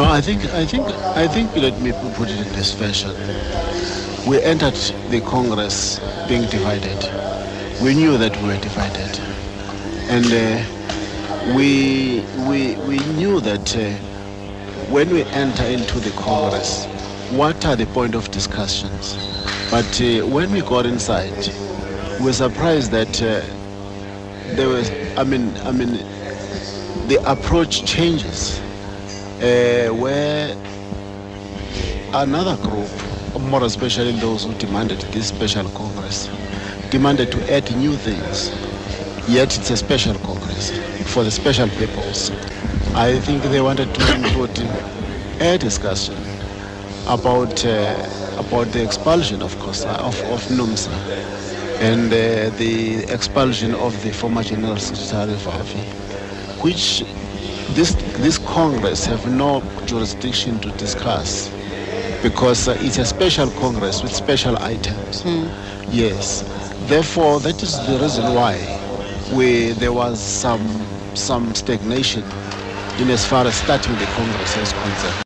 No, I think I think I think let me put it in this fashion. We entered the Congress being divided. We knew that we were divided, and uh, we we we knew that uh, when we enter into the Congress, what are the point of discussions? But uh, when we got inside, we were surprised that uh, there was. I mean, I mean, the approach changes uh, where another group, more especially those who demanded this special Congress, demanded to add new things. Yet it's a special Congress for the special purpose. I think they wanted to include a discussion about uh, about the expulsion of COSA, of, of NUMSA and uh, the expulsion of the former General Secretary Vavi, which this this Congress have no jurisdiction to discuss because uh, it's a special Congress with special items. Yes, therefore that is the reason why we there was some some stagnation in as far as starting the Congress is concerned.